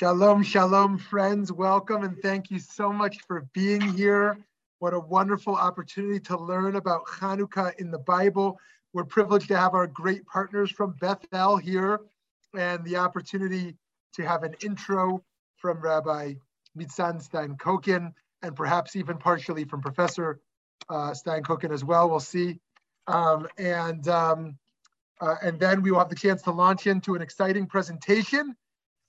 Shalom, shalom, friends. Welcome and thank you so much for being here. What a wonderful opportunity to learn about Hanukkah in the Bible. We're privileged to have our great partners from Beth El here and the opportunity to have an intro from Rabbi Nitzan Stein Kokin and perhaps even partially from Professor uh, Stein as well. We'll see. Um, and, um, uh, and then we will have the chance to launch into an exciting presentation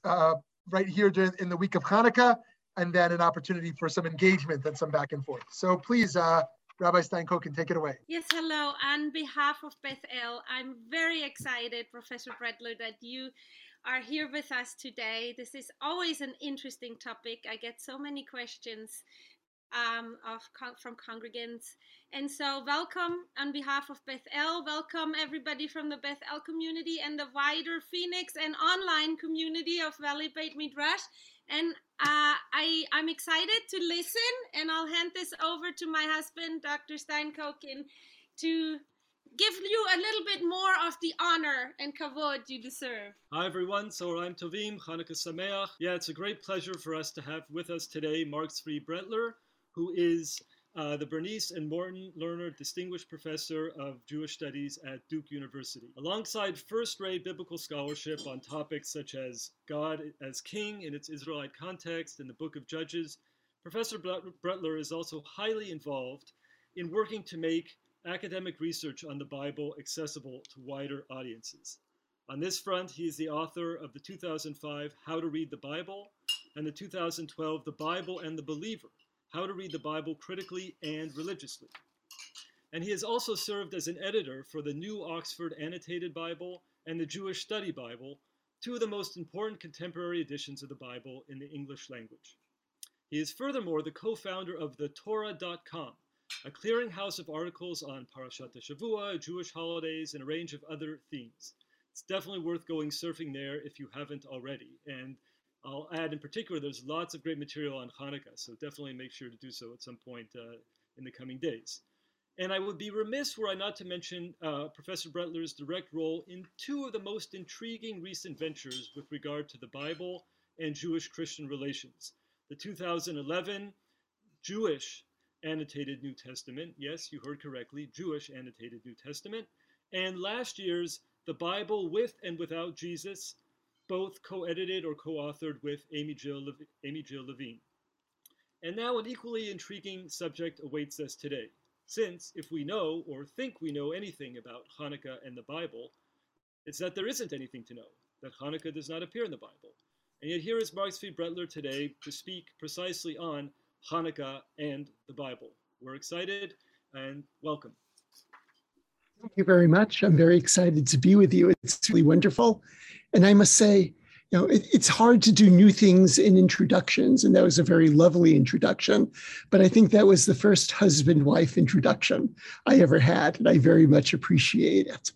uh, right here during, in the week of Hanukkah, and then an opportunity for some engagement and some back and forth. So please, uh, Rabbi Stein Kokin take it away. Yes, hello. On behalf of Beth El, I'm very excited, Professor Brettler, that you are here with us today. This is always an interesting topic. I get so many questions um, of from congregants. And so, welcome on behalf of Beth El. Welcome everybody from the Beth El community and the wider Phoenix and online community of Valley Beit Midrash. And uh, I, I'm excited to listen, and I'll hand this over to my husband, Dr. Steinkokin, to give you a little bit more of the honor and kavod you deserve. Hi everyone, Tzoraim Tovim, Hanukkah Sameach. Yeah, it's a great pleasure for us to have with us today Mark Tzvi Brettler, who is uh, the Bernice and Morton Lerner Distinguished Professor of Jewish Studies at Duke University. Alongside first rate biblical scholarship on topics such as God as King in its Israelite context and the Book of Judges, Professor Brettler is also highly involved in working to make academic research on the Bible accessible to wider audiences. On this front, he is the author of the 2005 How to Read the Bible and the 2012 The Bible and the Believer how to Read the Bible Critically and Religiously. And he has also served as an editor for the New Oxford Annotated Bible and the Jewish Study Bible, two of the most important contemporary editions of the Bible in the English language. He is furthermore the co founder of TheTorah.com, a clearinghouse of articles on Parashat Shavua, Jewish holidays, and a range of other themes. It's definitely worth going surfing there if you haven't already. And I'll add in particular, there's lots of great material on Hanukkah, so definitely make sure to do so at some point uh, in the coming days. And I would be remiss were I not to mention uh, Professor Brettler's direct role in two of the most intriguing recent ventures with regard to the Bible and Jewish Christian relations. The 2011 Jewish Annotated New Testament, yes, you heard correctly, Jewish Annotated New Testament, and last year's The Bible with and Without Jesus, both co-edited or co-authored with Amy Jill, Amy Jill Levine. And now an equally intriguing subject awaits us today, since if we know or think we know anything about Hanukkah and the Bible, it's that there isn't anything to know, that Hanukkah does not appear in the Bible. And yet here is Mark Tzvi Brettler today to speak precisely on Hanukkah and the Bible. We're excited and welcome. Thank you very much. I'm very excited to be with you. It's really wonderful. And I must say, you know, it, it's hard to do new things in introductions. And that was a very lovely introduction. But I think that was the first husband wife introduction I ever had. And I very much appreciate it.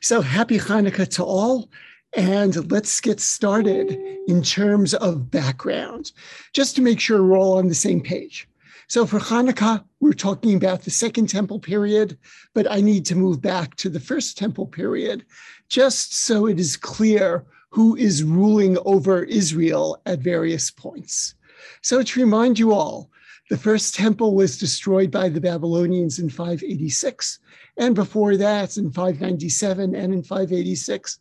So happy Hanukkah to all. And let's get started in terms of background, just to make sure we're all on the same page. So for Hanukkah, we're talking about the Second Temple period, but I need to move back to the First Temple period just so it is clear who is ruling over Israel at various points. So to remind you all, the first temple was destroyed by the Babylonians in 586, and before that in 597 and in 586,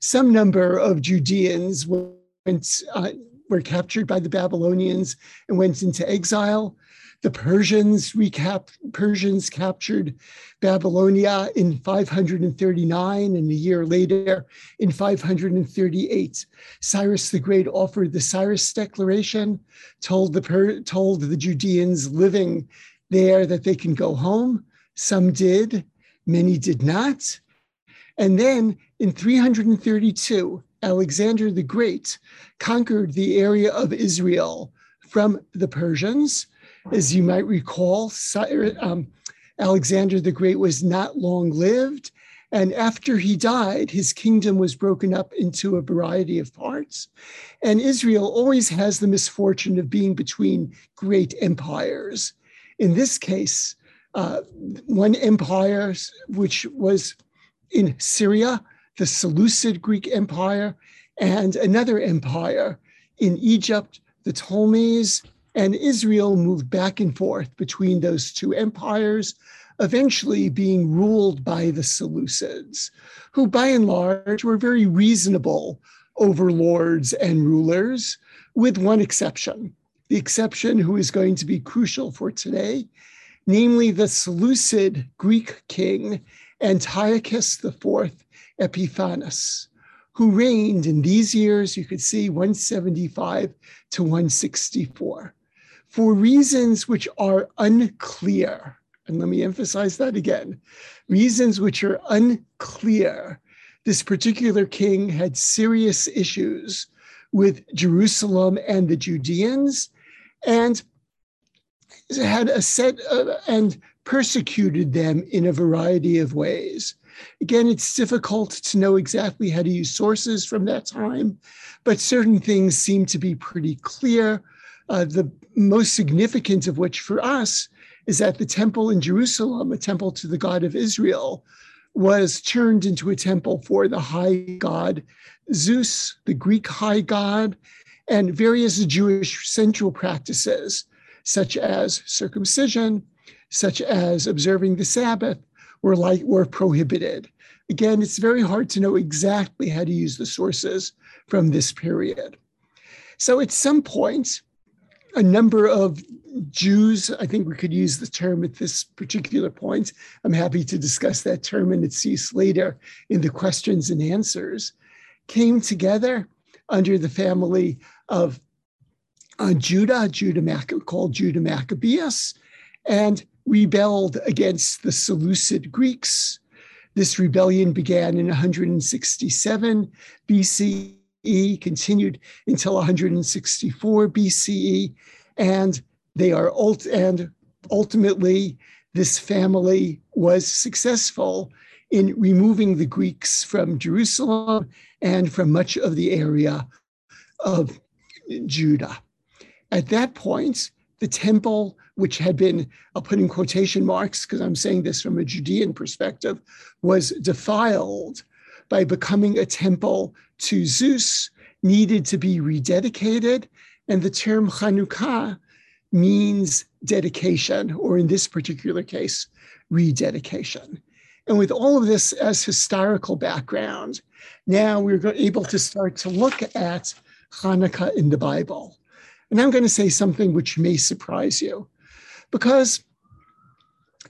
some number of Judeans went, uh, were captured by the Babylonians and went into exile. The Persians recap Persians captured Babylonia in 539, and a year later, in 538, Cyrus the Great offered the Cyrus Declaration, told the per, told the Judeans living there that they can go home. Some did, many did not. And then in 332, Alexander the Great conquered the area of Israel from the Persians as you might recall, um, Alexander the Great was not long lived. And after he died, his kingdom was broken up into a variety of parts. And Israel always has the misfortune of being between great empires. In this case, uh, one empire, which was in Syria, the Seleucid Greek Empire, and another empire in Egypt, the Ptolemies, and Israel moved back and forth between those two empires, eventually being ruled by the Seleucids, who by and large were very reasonable overlords and rulers, with one exception. The exception who is going to be crucial for today, namely the Seleucid Greek king Antiochus IV Epiphanes, who reigned in these years, you could see 175 to 164, for reasons which are unclear. And let me emphasize that again reasons which are unclear. This particular king had serious issues with Jerusalem and the Judeans and had a set of, and persecuted them in a variety of ways. Again, it's difficult to know exactly how to use sources from that time, but certain things seem to be pretty clear. Uh, the most significant of which for us is that the temple in Jerusalem, a temple to the God of Israel, was turned into a temple for the high god Zeus, the Greek high god, and various Jewish central practices, such as circumcision, such as observing the Sabbath, were like were prohibited. Again, it's very hard to know exactly how to use the sources from this period. So at some point, a number of Jews, I think we could use the term at this particular point. I'm happy to discuss that term and its use later in the questions and answers, came together under the family of uh, Judah, Judah Mac- called Judah Maccabeus, and rebelled against the Seleucid Greeks. This rebellion began in 167 BCE, continued until 164 BCE, and they are ult- and ultimately this family was successful in removing the Greeks from Jerusalem and from much of the area of Judah. At that point, the temple which had been, I'll put in quotation marks because I'm saying this from a Judean perspective, was defiled by becoming a temple to Zeus, needed to be rededicated. And the term Chanukah means dedication, or in this particular case, rededication. And with all of this as historical background, now we're able to start to look at Hanukkah in the Bible. And I'm going to say something which may surprise you. Because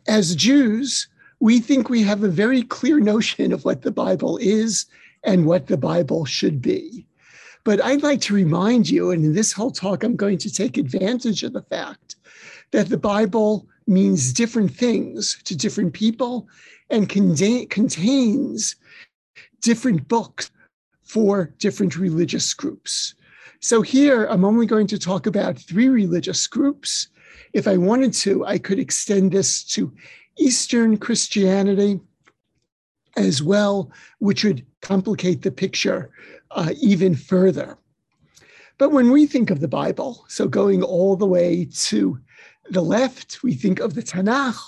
as Jews, we think we have a very clear notion of what the Bible is and what the Bible should be. But I'd like to remind you, and in this whole talk, I'm going to take advantage of the fact that the Bible means different things to different people and contains different books for different religious groups. So here, I'm only going to talk about three religious groups if I wanted to, I could extend this to Eastern Christianity as well, which would complicate the picture uh, even further. But when we think of the Bible, so going all the way to the left, we think of the Tanakh.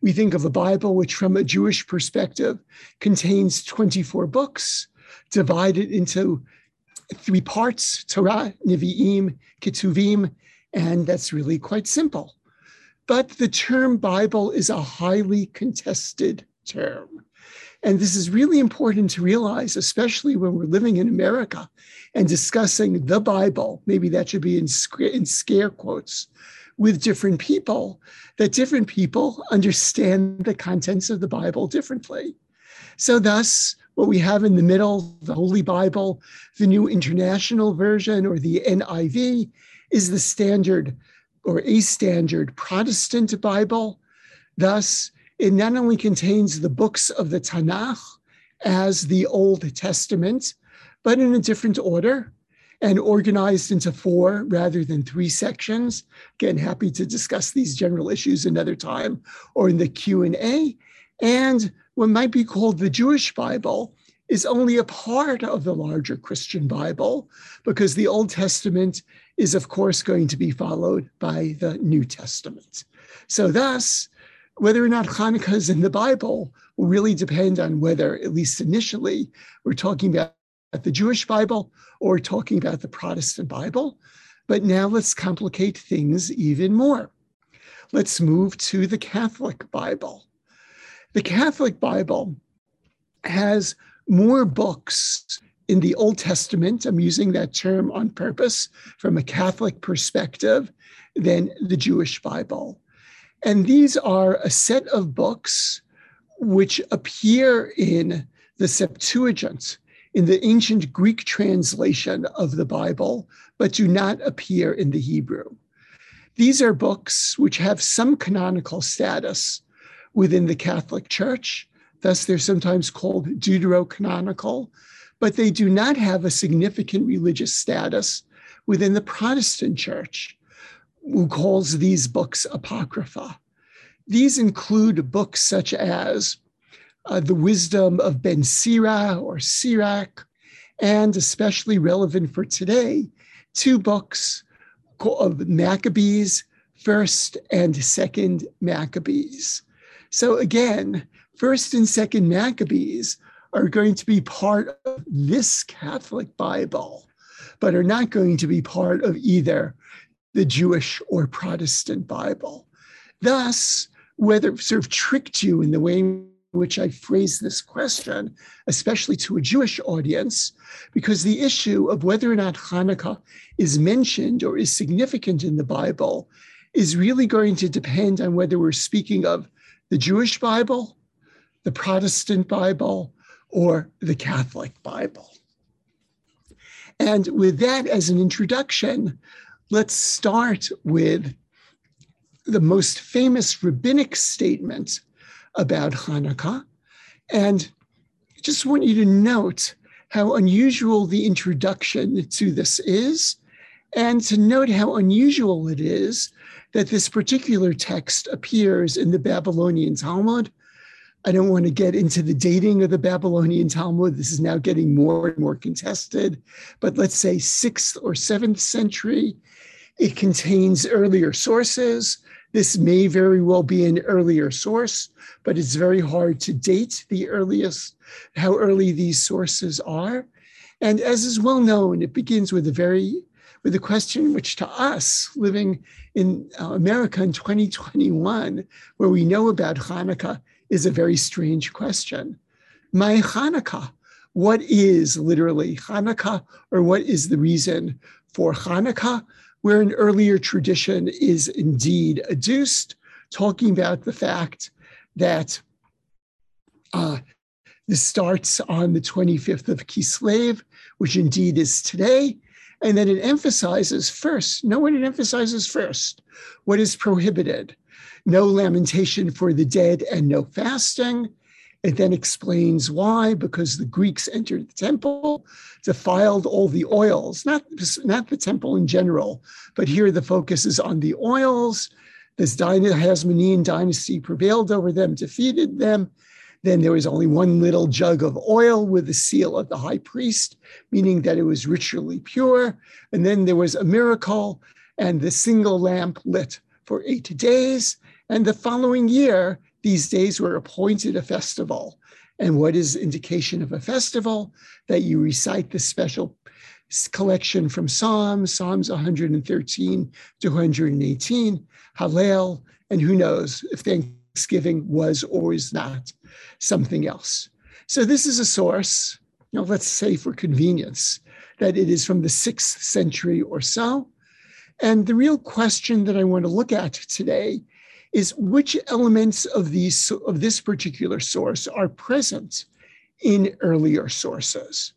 We think of a Bible which, from a Jewish perspective, contains 24 books divided into three parts Torah, Nevi'im, Ketuvim, and that's really quite simple. But the term Bible is a highly contested term. And this is really important to realize, especially when we're living in America and discussing the Bible. Maybe that should be in, in scare quotes with different people, that different people understand the contents of the Bible differently. So, thus, what we have in the middle, the Holy Bible, the New International Version, or the NIV, is the standard or a standard Protestant Bible. Thus, it not only contains the books of the Tanakh as the Old Testament, but in a different order and organized into four rather than three sections. Again, happy to discuss these general issues another time or in the Q&A. And what might be called the Jewish Bible is only a part of the larger Christian Bible because the Old Testament is, of course, going to be followed by the New Testament. So, thus, whether or not Hanukkah is in the Bible will really depend on whether, at least initially, we're talking about the Jewish Bible or talking about the Protestant Bible. But now let's complicate things even more. Let's move to the Catholic Bible. The Catholic Bible has more books in the Old Testament, I'm using that term on purpose from a Catholic perspective, than the Jewish Bible. And these are a set of books which appear in the Septuagint, in the ancient Greek translation of the Bible, but do not appear in the Hebrew. These are books which have some canonical status within the Catholic Church. Thus, they're sometimes called deuterocanonical, but they do not have a significant religious status within the Protestant Church, who calls these books apocrypha. These include books such as uh, The Wisdom of Ben Sira or Sirach, and especially relevant for today, two books of Maccabees, First and Second Maccabees. So again, First and Second Maccabees are going to be part of this Catholic Bible, but are not going to be part of either the Jewish or Protestant Bible. Thus, whether sort of tricked you in the way in which I phrase this question, especially to a Jewish audience, because the issue of whether or not Hanukkah is mentioned or is significant in the Bible is really going to depend on whether we're speaking of the Jewish Bible, the Protestant Bible, or the Catholic Bible. And with that as an introduction, let's start with the most famous rabbinic statement about Hanukkah. And I just want you to note how unusual the introduction to this is, and to note how unusual it is that this particular text appears in the Babylonian Talmud. I don't want to get into the dating of the Babylonian Talmud. This is now getting more and more contested, but let's say sixth or seventh century. It contains earlier sources. This may very well be an earlier source, but it's very hard to date the earliest, how early these sources are. And as is well known, it begins with a very with a question which to us living in uh, America in 2021, where we know about Hanukkah, is a very strange question. Mai Hanukkah, what is literally Hanukkah, or what is the reason for Hanukkah? where an earlier tradition is indeed adduced, talking about the fact that uh, this starts on the 25th of Kislev, which indeed is today, and then it emphasizes first, no one it emphasizes first, what is prohibited. No lamentation for the dead and no fasting, it then explains why, because the Greeks entered the temple, defiled all the oils, not, not the temple in general, but here the focus is on the oils. This Hasmonean dynasty prevailed over them, defeated them. Then there was only one little jug of oil with the seal of the high priest, meaning that it was ritually pure. And then there was a miracle, and the single lamp lit for eight days. And the following year, these days were appointed a festival. And what is indication of a festival? That you recite the special collection from Psalms, Psalms 113 to 118, Hallel, and who knows if Thanksgiving was or is not something else. So this is a source, you know, let's say for convenience, that it is from the sixth century or so. And the real question that I want to look at today is which elements of these of this particular source are present in earlier sources.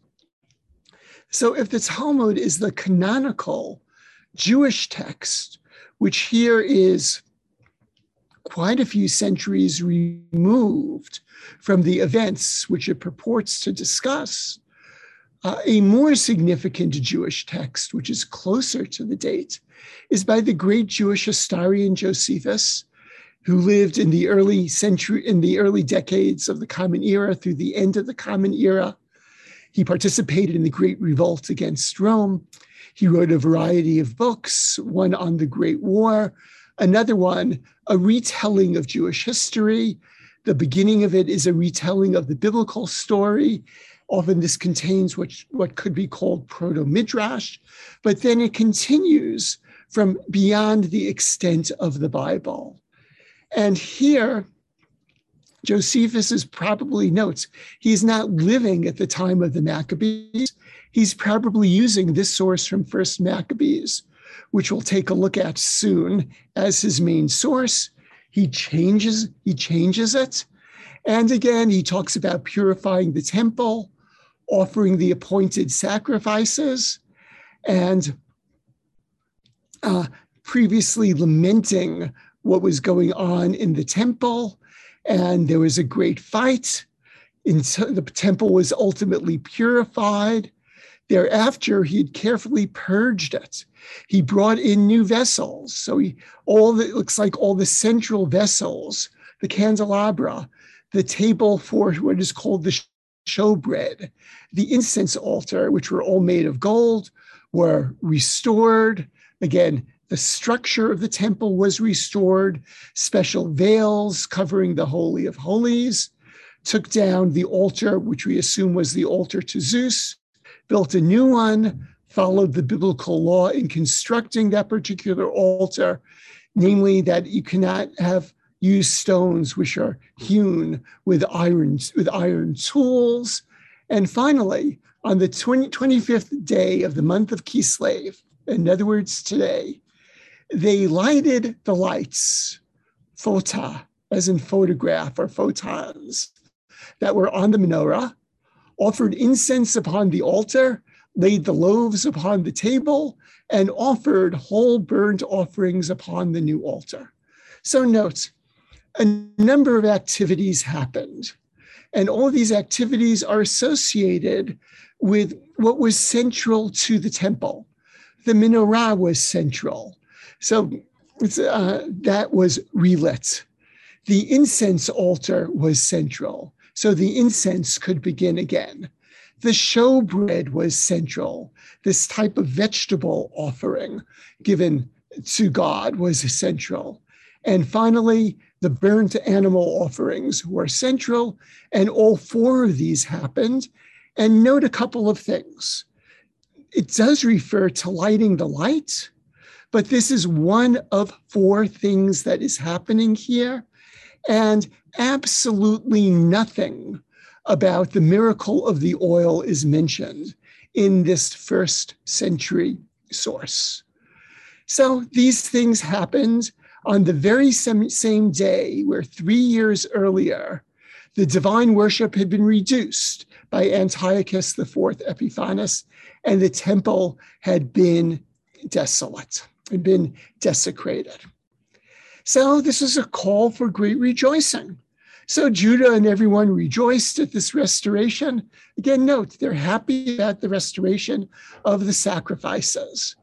So if the Talmud is the canonical Jewish text, which here is quite a few centuries removed from the events which it purports to discuss, uh, a more significant Jewish text, which is closer to the date, is by the great Jewish historian Josephus, who lived in the early century, in the early decades of the Common Era through the end of the Common Era. He participated in the Great Revolt against Rome. He wrote a variety of books, one on the Great War, another one, a retelling of Jewish history. The beginning of it is a retelling of the biblical story, Often this contains what, what could be called proto midrash, but then it continues from beyond the extent of the Bible. And here, Josephus is probably notes he's not living at the time of the Maccabees. He's probably using this source from First Maccabees, which we'll take a look at soon as his main source. He changes, he changes it. And again, he talks about purifying the temple, offering the appointed sacrifices, and uh, previously lamenting what was going on in the temple. And there was a great fight. the temple was ultimately purified. Thereafter, he had carefully purged it. He brought in new vessels. So he, all the, it looks like all the central vessels, the candelabra, the table for what is called the showbread, the incense altar, which were all made of gold, were restored. Again, the structure of the temple was restored, special veils covering the Holy of Holies, took down the altar, which we assume was the altar to Zeus, built a new one, followed the biblical law in constructing that particular altar, namely that you cannot have used stones which are hewn with iron, with iron tools. And finally, on the 20, 25th day of the month of Kislev, in other words, today, they lighted the lights, phota, as in photograph or photons, that were on the menorah, offered incense upon the altar, laid the loaves upon the table, and offered whole burnt offerings upon the new altar. So note, a number of activities happened. And all these activities are associated with what was central to the temple. The menorah was central. So uh, that was relit. The incense altar was central. So the incense could begin again. The showbread was central. This type of vegetable offering given to God was central. And finally, the burnt animal offerings were central, and all four of these happened. And note a couple of things. It does refer to lighting the light, but this is one of four things that is happening here. And absolutely nothing about the miracle of the oil is mentioned in this first century source. So these things happened on the very same day where three years earlier, the divine worship had been reduced by Antiochus IV Epiphanes, and the temple had been desolate had been desecrated. So this is a call for great rejoicing. So Judah and everyone rejoiced at this restoration. Again, note they're happy about the restoration of the sacrifices.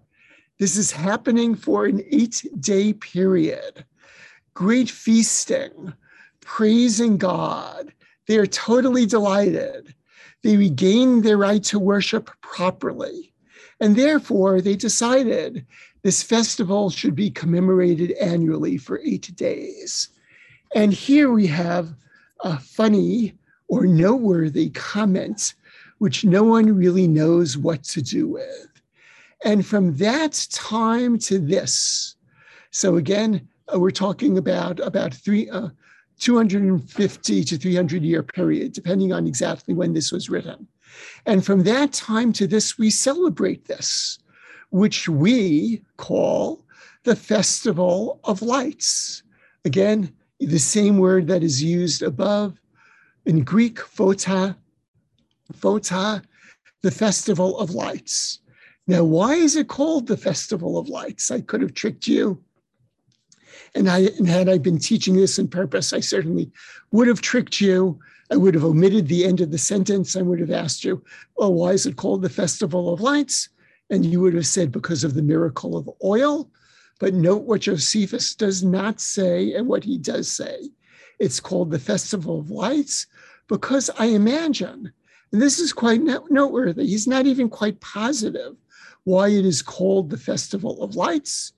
This is happening for an eight day period. Great feasting, praising God. They are totally delighted. They regain their right to worship properly. And therefore, they decided this festival should be commemorated annually for eight days. And here we have a funny or noteworthy comment, which no one really knows what to do with. And from that time to this, so again, uh, we're talking about about three, uh, 250 to 300 year period, depending on exactly when this was written. And from that time to this, we celebrate this which we call the Festival of Lights. Again, the same word that is used above in Greek, phota, phota, the Festival of Lights. Now, why is it called the Festival of Lights? I could have tricked you. And, I, and had I been teaching this in purpose, I certainly would have tricked you. I would have omitted the end of the sentence. I would have asked you, well, why is it called the Festival of Lights? And you would have said because of the miracle of oil. But note what Josephus does not say and what he does say. It's called the Festival of Lights because I imagine, and this is quite noteworthy, he's not even quite positive why it is called the Festival of Lights,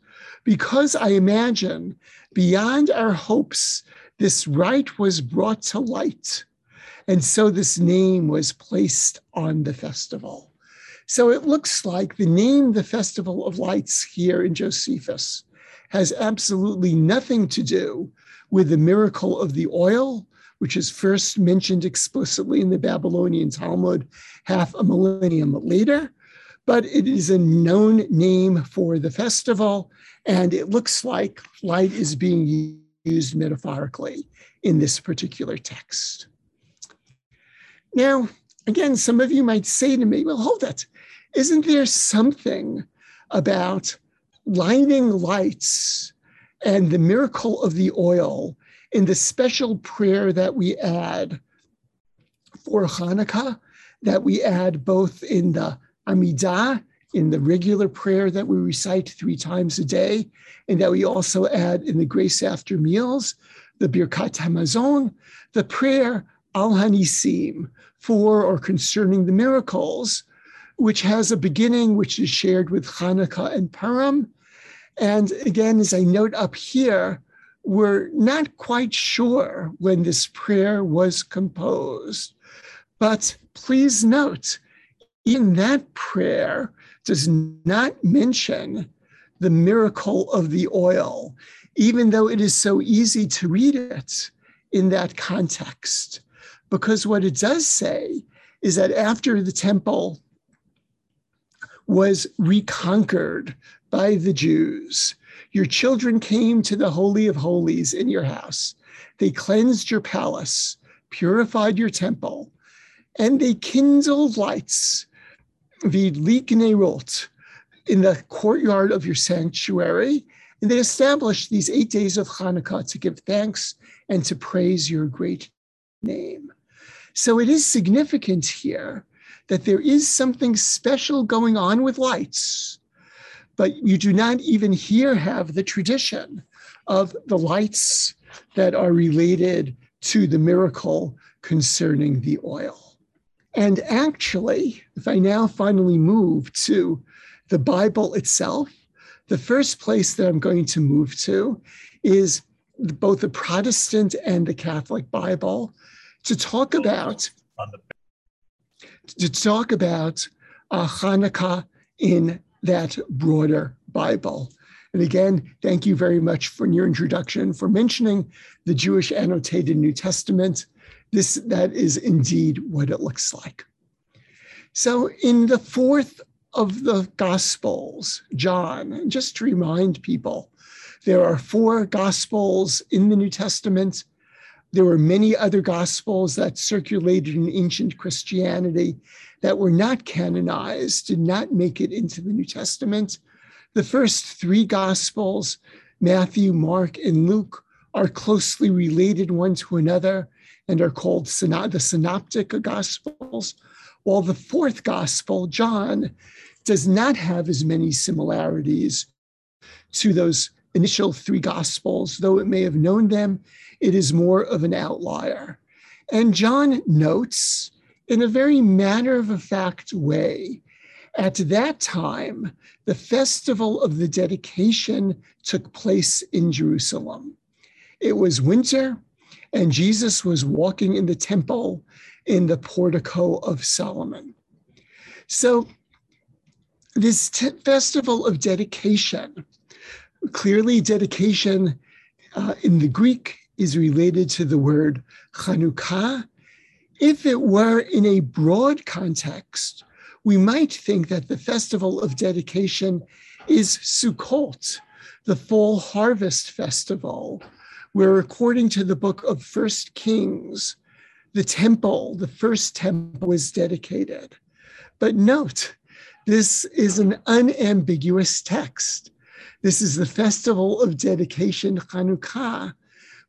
because I imagine beyond our hopes, this rite was brought to light And so this name was placed on the festival. So it looks like the name, the Festival of Lights here in Josephus, has absolutely nothing to do with the miracle of the oil, which is first mentioned explicitly in the Babylonian Talmud half a millennium later. But it is a known name for the festival, and it looks like light is being used metaphorically in this particular text. Now, again, some of you might say to me, well, hold it. Isn't there something about lighting lights and the miracle of the oil in the special prayer that we add for Hanukkah, that we add both in the Amidah, in the regular prayer that we recite three times a day, and that we also add in the grace after meals, the Birkat Hamazon, the prayer Al Hanisim, for or concerning the miracles, which has a beginning which is shared with Hanukkah and Purim. And again, as I note up here, we're not quite sure when this prayer was composed. But please note, in that prayer does not mention the miracle of the oil, even though it is so easy to read it in that context. Because what it does say is that after the temple was reconquered by the Jews, your children came to the Holy of Holies in your house. They cleansed your palace, purified your temple, and they kindled lights, vidliknerot, in the courtyard of your sanctuary. And they established these eight days of Hanukkah to give thanks and to praise your great name. So it is significant here that there is something special going on with lights, but you do not even here have the tradition of the lights that are related to the miracle concerning the oil. And actually, if I now finally move to the Bible itself, the first place that I'm going to move to is both the Protestant and the Catholic Bible to talk about to talk about uh, Hanukkah in that broader Bible. And again, thank you very much for your introduction, for mentioning the Jewish annotated New Testament. This that is indeed what it looks like. So, in the fourth of the Gospels, John, just to remind people, there are four Gospels in the New Testament. There were many other Gospels that circulated in ancient Christianity that were not canonized, did not make it into the New Testament. The first three Gospels, Matthew, Mark, and Luke, are closely related one to another and are called the Synoptic Gospels, while the fourth Gospel, John, does not have as many similarities to those initial three Gospels, though it may have known them it is more of an outlier. And John notes in a very matter of fact way at that time, the festival of the dedication took place in Jerusalem. It was winter, and Jesus was walking in the temple in the portico of Solomon. So, this t- festival of dedication, clearly, dedication uh, in the Greek is related to the word Chanukah. If it were in a broad context, we might think that the festival of dedication is Sukkot, the fall harvest festival, where according to the book of First Kings, the temple, the first temple was dedicated. But note, this is an unambiguous text. This is the festival of dedication, Chanukah,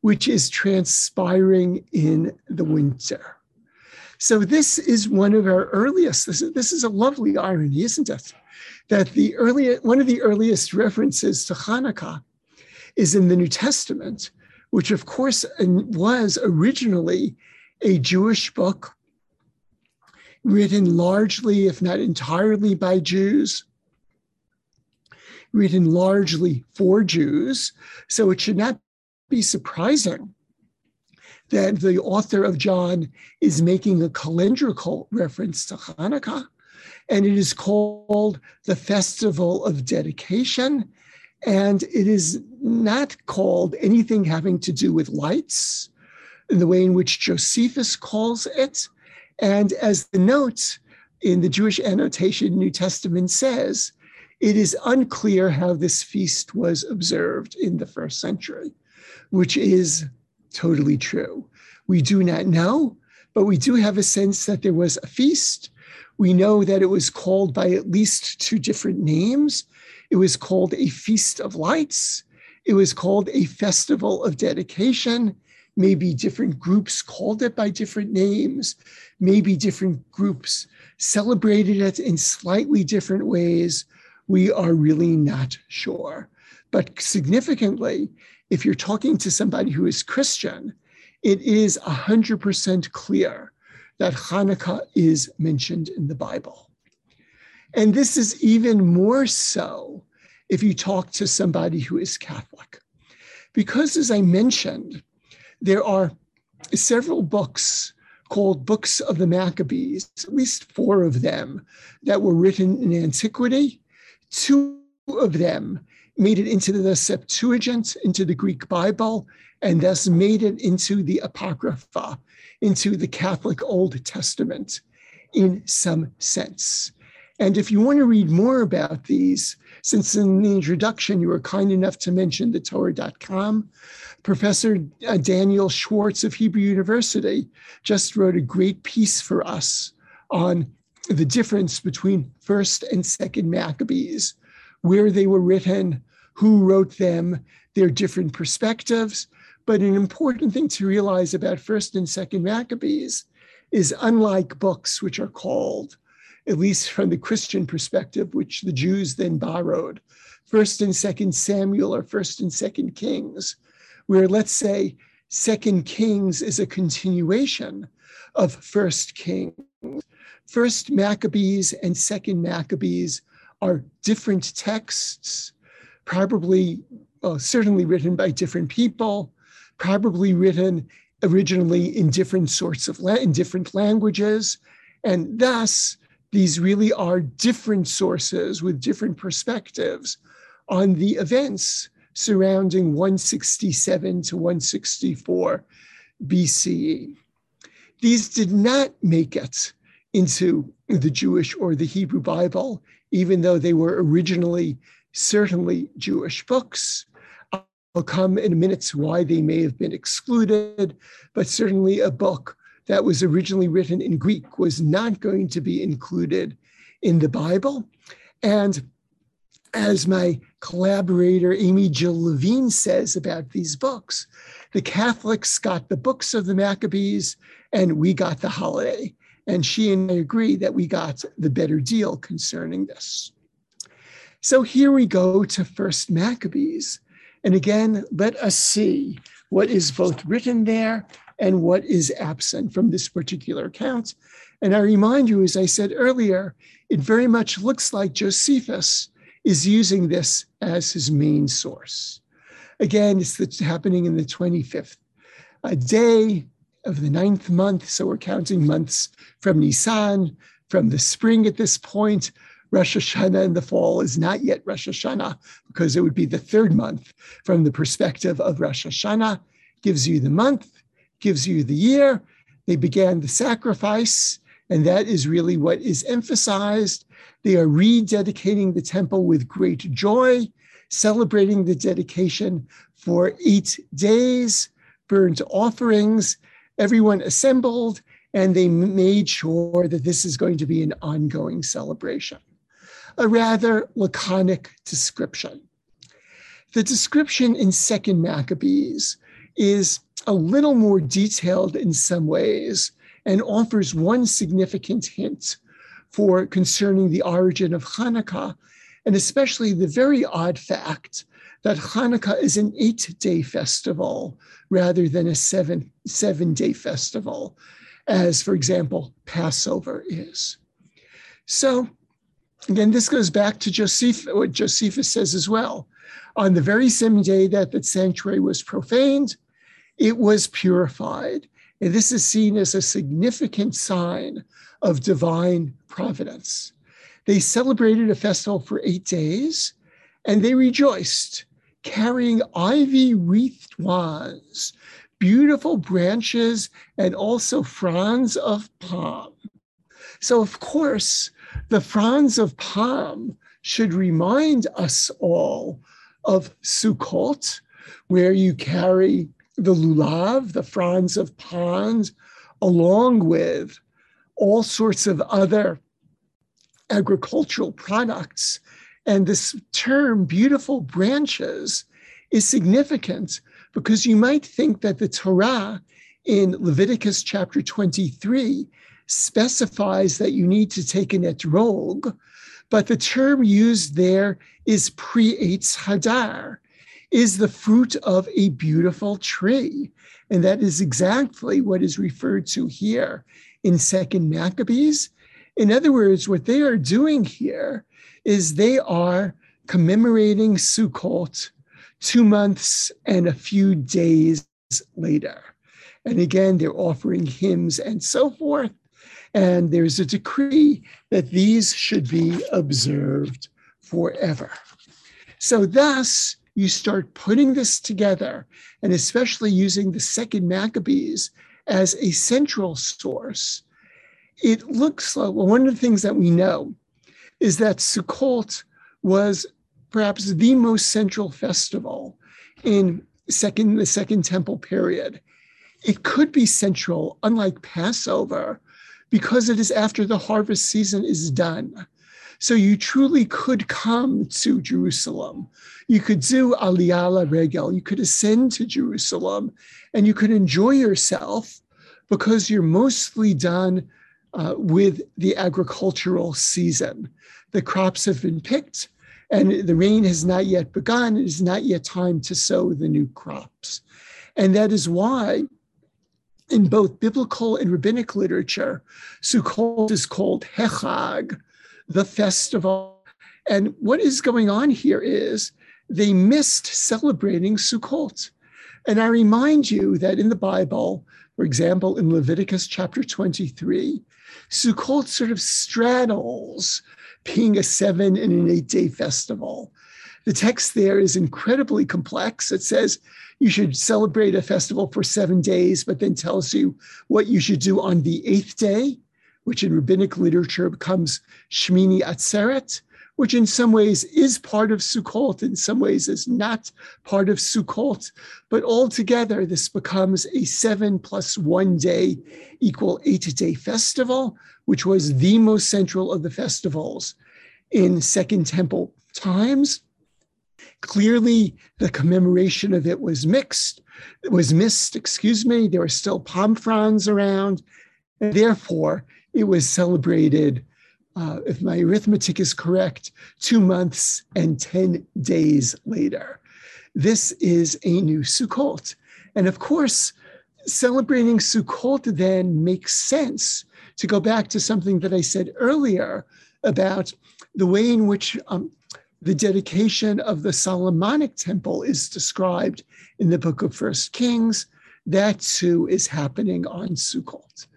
which is transpiring in the winter. So this is one of our earliest, this is, this is a lovely irony, isn't it? That the earliest, one of the earliest references to Hanukkah is in the New Testament, which of course uh, was originally a Jewish book written largely, if not entirely, by Jews, written largely for Jews. So it should not be surprising that the author of John is making a calendrical reference to Hanukkah, and it is called the Festival of Dedication. And it is not called anything having to do with lights, in the way in which Josephus calls it. And as the note in the Jewish annotation New Testament says, it is unclear how this feast was observed in the first century, which is totally true. We do not know, but we do have a sense that there was a feast. We know that it was called by at least two different names. It was called a Feast of Lights. It was called a Festival of Dedication. Maybe different groups called it by different names. Maybe different groups celebrated it in slightly different ways. We are really not sure. But significantly, if you're talking to somebody who is Christian, it is 100% clear that Hanukkah is mentioned in the Bible. And this is even more so if you talk to somebody who is Catholic. Because, as I mentioned, there are several books called Books of the Maccabees, at least four of them that were written in antiquity. Two of them made it into the Septuagint, into the Greek Bible, and thus made it into the Apocrypha, into the Catholic Old Testament in some sense. And if you want to read more about these, since in the introduction you were kind enough to mention TheTorah.com, Professor uh, Daniel Schwartz of Hebrew University just wrote a great piece for us on the difference between first and second Maccabees, where they were written, who wrote them, their different perspectives. But an important thing to realize about first and second Maccabees is unlike books which are called at least from the Christian perspective, which the Jews then borrowed. First and Second Samuel or First and Second Kings, where let's say Second Kings is a continuation of First Kings. First Maccabees and Second Maccabees are different texts, probably, well, certainly written by different people, probably written originally in different sorts of la- in different languages, and thus these really are different sources with different perspectives on the events surrounding 167 to 164 BCE. These did not make it into the Jewish or the Hebrew Bible, even though they were originally certainly Jewish books. I'll come in a minute to why they may have been excluded, but certainly a book that was originally written in Greek was not going to be included in the Bible. And as my collaborator Amy Jill Levine says about these books, the Catholics got the books of the Maccabees and we got the holiday. And she and I agree that we got the better deal concerning this. So here we go to First Maccabees. And again, let us see what is both written there and what is absent from this particular account. And I remind you, as I said earlier, it very much looks like Josephus is using this as his main source. Again, it's happening in the 25th a day of the ninth month. So we're counting months from Nisan, from the spring at this point. Rosh Hashanah in the fall is not yet Rosh Hashanah because it would be the third month from the perspective of Rosh Hashanah. Gives you the month, gives you the year. They began the sacrifice, and that is really what is emphasized. They are rededicating the temple with great joy, celebrating the dedication for eight days, burnt offerings. Everyone assembled, and they made sure that this is going to be an ongoing celebration. A rather laconic description. The description in Second Maccabees is a little more detailed in some ways and offers one significant hint for concerning the origin of Hanukkah, and especially the very odd fact that Hanukkah is an eight day festival rather than a seven, seven day festival, as, for example, Passover is. So, again, this goes back to Joseph, what Josephus says as well. On the very same day that the sanctuary was profaned, it was purified. And this is seen as a significant sign of divine providence. They celebrated a festival for eight days and they rejoiced, carrying ivy wreathed wands, beautiful branches, and also fronds of palm. So, of course, the fronds of palm should remind us all of Sukkot, where you carry the lulav, the fronds of palms, along with all sorts of other agricultural products. And this term, beautiful branches, is significant because you might think that the Torah in Leviticus chapter 23 specifies that you need to take an etrog, but the term used there is pri Eitz Hadar, is the fruit of a beautiful tree. And that is exactly what is referred to here in Second Maccabees. In other words, what they are doing here is they are commemorating Sukkot two months and a few days later. And again, they're offering hymns and so forth. And there's a decree that these should be observed forever. So, thus, you start putting this together, and especially using the second Maccabees as a central source, it looks like well, one of the things that we know is that Sukkot was perhaps the most central festival in second the second temple period. It could be central, unlike Passover, because it is after the harvest season is done. So you truly could come to Jerusalem. You could do Aliyah Regel. You could ascend to Jerusalem and you could enjoy yourself because you're mostly done uh, with the agricultural season. The crops have been picked and the rain has not yet begun. It is not yet time to sow the new crops. And that is why in both biblical and rabbinic literature, Sukkot is called Hechag, the festival. And what is going on here is they missed celebrating Sukkot. And I remind you that in the Bible, for example, in Leviticus chapter 23, Sukkot sort of straddles being a seven and an eight day festival. The text there is incredibly complex. It says you should celebrate a festival for seven days, but then tells you what you should do on the eighth day which in rabbinic literature becomes Shmini Atzeret, which in some ways is part of Sukkot, in some ways is not part of Sukkot. But altogether, this becomes a seven plus one day equal eight day festival, which was the most central of the festivals in Second Temple times. Clearly, the commemoration of it was mixed, it was missed, excuse me. There were still palm fronds around. And therefore, it was celebrated, uh, if my arithmetic is correct, two months and 10 days later. This is a new Sukkot. And of course, celebrating Sukkot then makes sense to go back to something that I said earlier about the way in which um, the dedication of the Solomonic temple is described in the book of First Kings. That too is happening on Sukkot.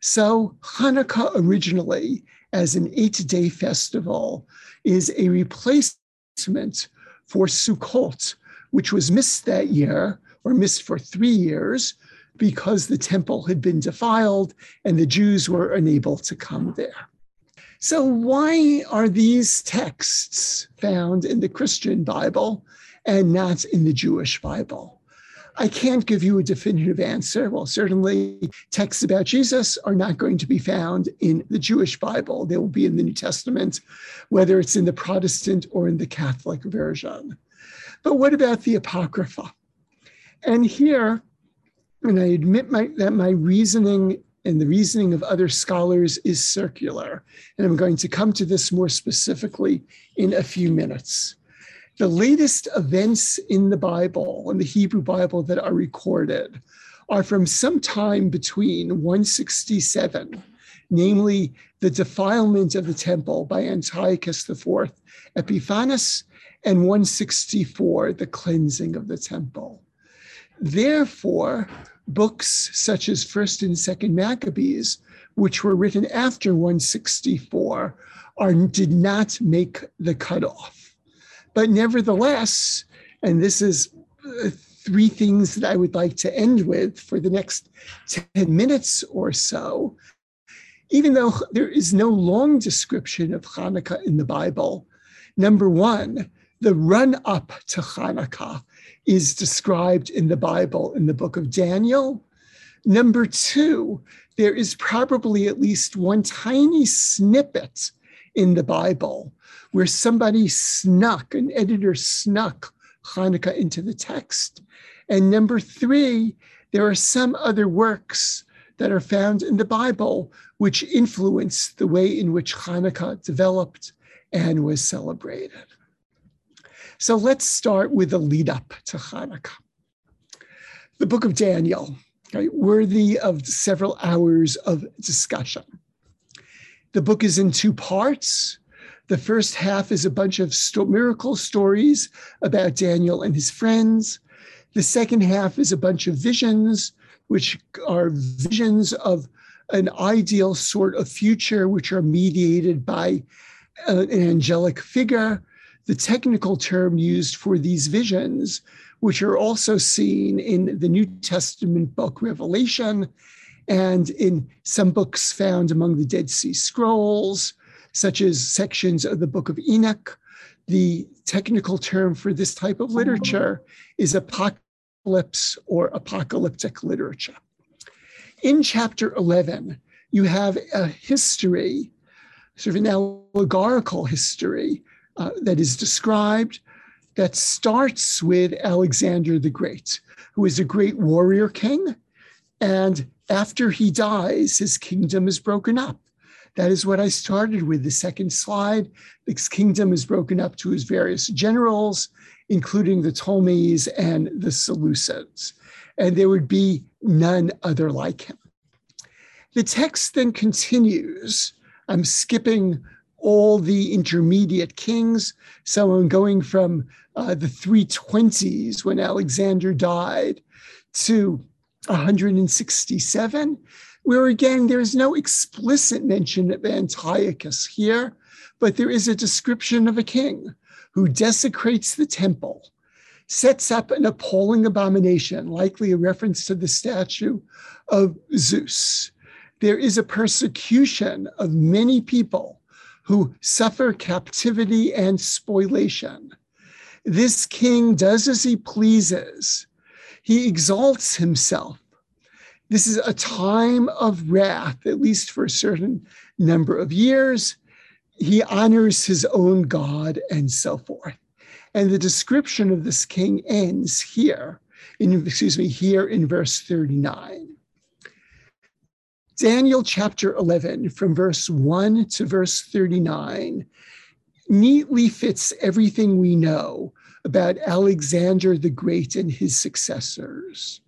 So, Hanukkah originally, as an eight day festival, is a replacement for Sukkot, which was missed that year or missed for three years because the temple had been defiled and the Jews were unable to come there. So, why are these texts found in the Christian Bible and not in the Jewish Bible? I can't give you a definitive answer. Well, certainly texts about Jesus are not going to be found in the Jewish Bible. They will be in the New Testament, whether it's in the Protestant or in the Catholic version. But what about the Apocrypha? And here, and I admit my, that my reasoning and the reasoning of other scholars is circular, and I'm going to come to this more specifically in a few minutes the latest events in the Bible, in the Hebrew Bible that are recorded, are from some time between 167, namely the defilement of the temple by Antiochus IV Epiphanes, and 164, the cleansing of the temple. Therefore, books such as 1st and 2nd Maccabees, which were written after 164, are, did not make the cutoff. But nevertheless, and this is uh, three things that I would like to end with for the next 10 minutes or so. Even though there is no long description of Hanukkah in the Bible, number one, the run up to Hanukkah is described in the Bible in the book of Daniel. Number two, there is probably at least one tiny snippet in the Bible where somebody snuck, an editor snuck Hanukkah into the text. And number three, there are some other works that are found in the Bible which influence the way in which Hanukkah developed and was celebrated. So let's start with the lead up to Hanukkah. The book of Daniel, right, worthy of several hours of discussion. The book is in two parts. The first half is a bunch of sto- miracle stories about Daniel and his friends. The second half is a bunch of visions, which are visions of an ideal sort of future, which are mediated by uh, an angelic figure. The technical term used for these visions, which are also seen in the New Testament book Revelation and in some books found among the Dead Sea Scrolls, such as sections of the Book of Enoch. The technical term for this type of literature is apocalypse or apocalyptic literature. In chapter 11, you have a history, sort of an allegorical history, uh, that is described that starts with Alexander the Great, who is a great warrior king. And after he dies, his kingdom is broken up. That is what I started with the second slide. His kingdom is broken up to his various generals, including the Ptolemies and the Seleucids, and there would be none other like him. The text then continues. I'm skipping all the intermediate kings. So I'm going from uh, the 320s when Alexander died to 167 where again, there is no explicit mention of Antiochus here, but there is a description of a king who desecrates the temple, sets up an appalling abomination, likely a reference to the statue of Zeus. There is a persecution of many people who suffer captivity and spoliation. This king does as he pleases. He exalts himself this is a time of wrath, at least for a certain number of years. He honors his own God and so forth. And the description of this king ends here, in, excuse me, here in verse 39. Daniel chapter 11, from verse 1 to verse 39, neatly fits everything we know about Alexander the Great and his successors.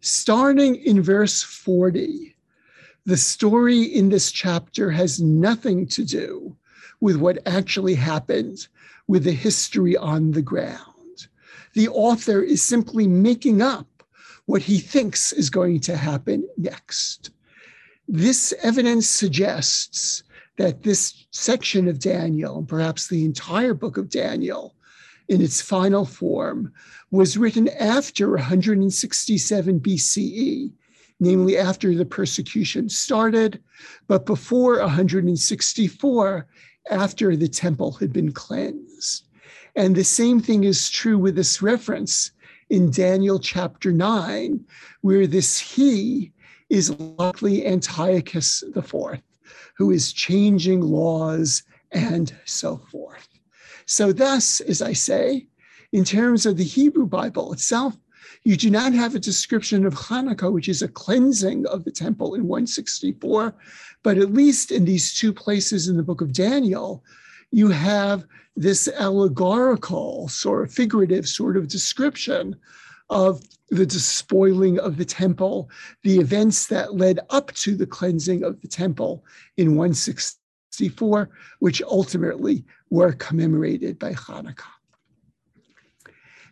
Starting in verse 40, the story in this chapter has nothing to do with what actually happened with the history on the ground. The author is simply making up what he thinks is going to happen next. This evidence suggests that this section of Daniel, and perhaps the entire book of Daniel, in its final form was written after 167 BCE, namely after the persecution started, but before 164, after the temple had been cleansed. And the same thing is true with this reference in Daniel chapter 9, where this he is likely Antiochus IV, who is changing laws and so forth. So, thus, as I say, in terms of the Hebrew Bible itself, you do not have a description of Hanukkah, which is a cleansing of the temple in 164, but at least in these two places in the book of Daniel, you have this allegorical, sort of figurative sort of description of the despoiling of the temple, the events that led up to the cleansing of the temple in 164 which ultimately were commemorated by Hanukkah.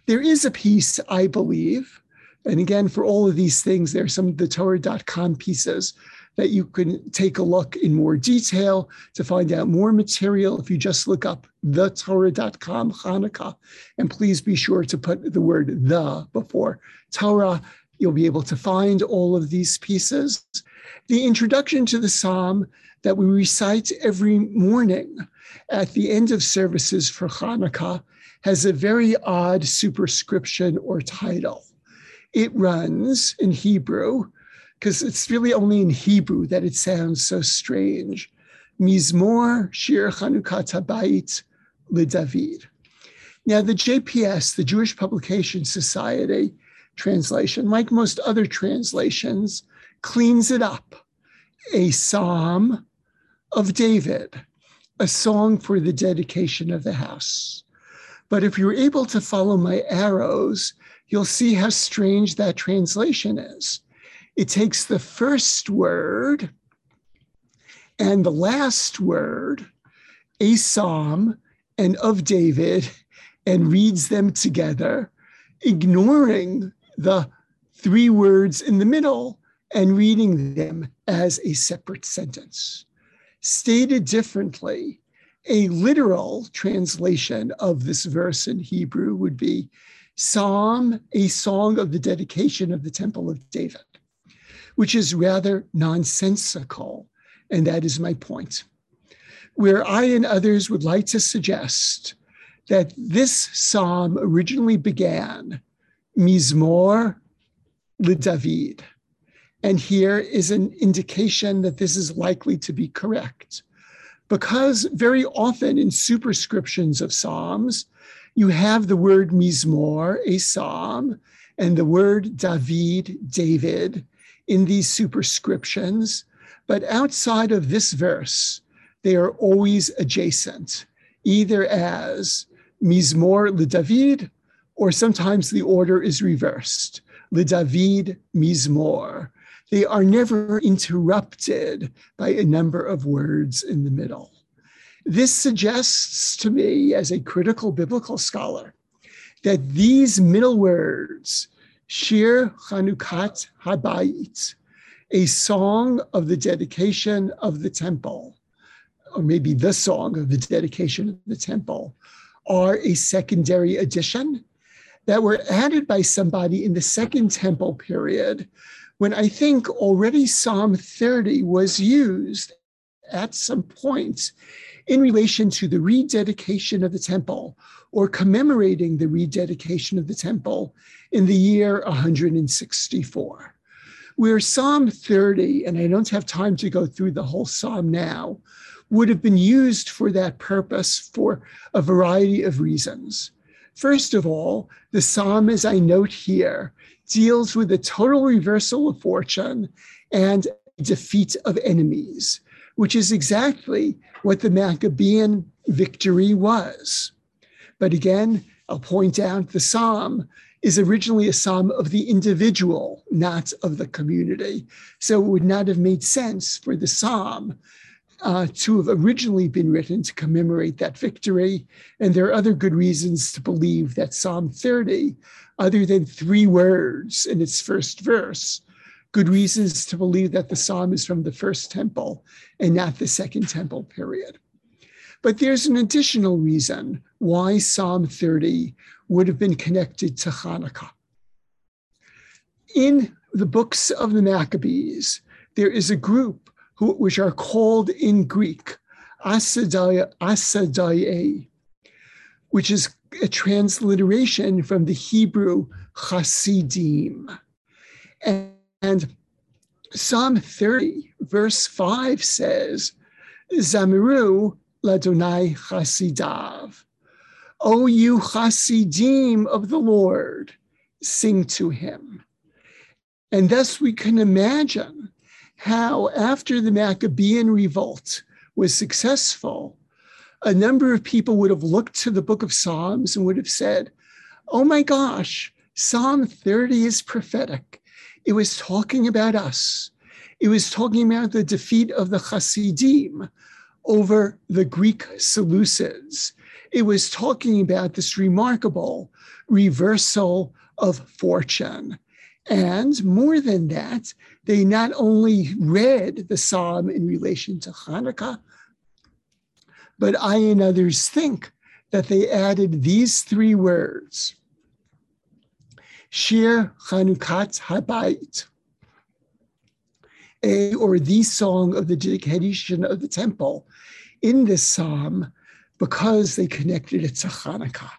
There is a piece, I believe, And again, for all of these things, there's some of the Torah.com pieces that you can take a look in more detail to find out more material if you just look up thetorah.com Hanukkah. And please be sure to put the word the before Torah. You'll be able to find all of these pieces. The introduction to the psalm that we recite every morning at the end of services for Hanukkah has a very odd superscription or title. It runs in Hebrew, because it's really only in Hebrew that it sounds so strange. Mizmor Shir Chanukat Habayit LeDavid. Now, the JPS, the Jewish Publication Society translation, like most other translations, cleans it up. A psalm of David, a song for the dedication of the house. But if you're able to follow my arrows, you'll see how strange that translation is. It takes the first word and the last word, a psalm and of David, and reads them together, ignoring the three words in the middle and reading them as a separate sentence. Stated differently, a literal translation of this verse in Hebrew would be Psalm, a song of the dedication of the Temple of David, which is rather nonsensical. And that is my point. Where I and others would like to suggest that this psalm originally began Mizmor LeDavid. And here is an indication that this is likely to be correct because very often in superscriptions of Psalms, you have the word Mizmor, a psalm, and the word David, David, in these superscriptions. But outside of this verse, they are always adjacent, either as Mizmor le David, or sometimes the order is reversed, le David Mizmor they are never interrupted by a number of words in the middle. This suggests to me, as a critical biblical scholar, that these middle words, Shir Chanukat Habayit, a song of the dedication of the temple, or maybe the song of the dedication of the temple, are a secondary addition that were added by somebody in the second temple period when I think already Psalm 30 was used at some point in relation to the rededication of the temple or commemorating the rededication of the temple in the year 164. Where Psalm 30, and I don't have time to go through the whole psalm now, would have been used for that purpose for a variety of reasons. First of all, the psalm, as I note here, deals with the total reversal of fortune and defeat of enemies, which is exactly what the Maccabean victory was. But again, I'll point out the psalm is originally a psalm of the individual, not of the community. So it would not have made sense for the psalm uh, to have originally been written to commemorate that victory. And there are other good reasons to believe that Psalm 30 other than three words in its first verse, good reasons to believe that the psalm is from the first temple and not the second temple period. But there's an additional reason why Psalm 30 would have been connected to Hanukkah. In the books of the Maccabees, there is a group who, which are called in Greek Asadai, which is a transliteration from the Hebrew Hasidim. And, and Psalm 30, verse 5 says, Zamiru Ladonai Hasidav. O you Hasidim of the Lord, sing to him. And thus we can imagine how, after the Maccabean revolt was successful, a number of people would have looked to the book of Psalms and would have said, Oh my gosh, Psalm 30 is prophetic. It was talking about us. It was talking about the defeat of the Hasidim over the Greek Seleucids. It was talking about this remarkable reversal of fortune. And more than that, they not only read the psalm in relation to Hanukkah, but I and others think that they added these three words Shir Chanukat Habayit, a or the song of the dedication of the temple in this psalm because they connected it to Hanukkah.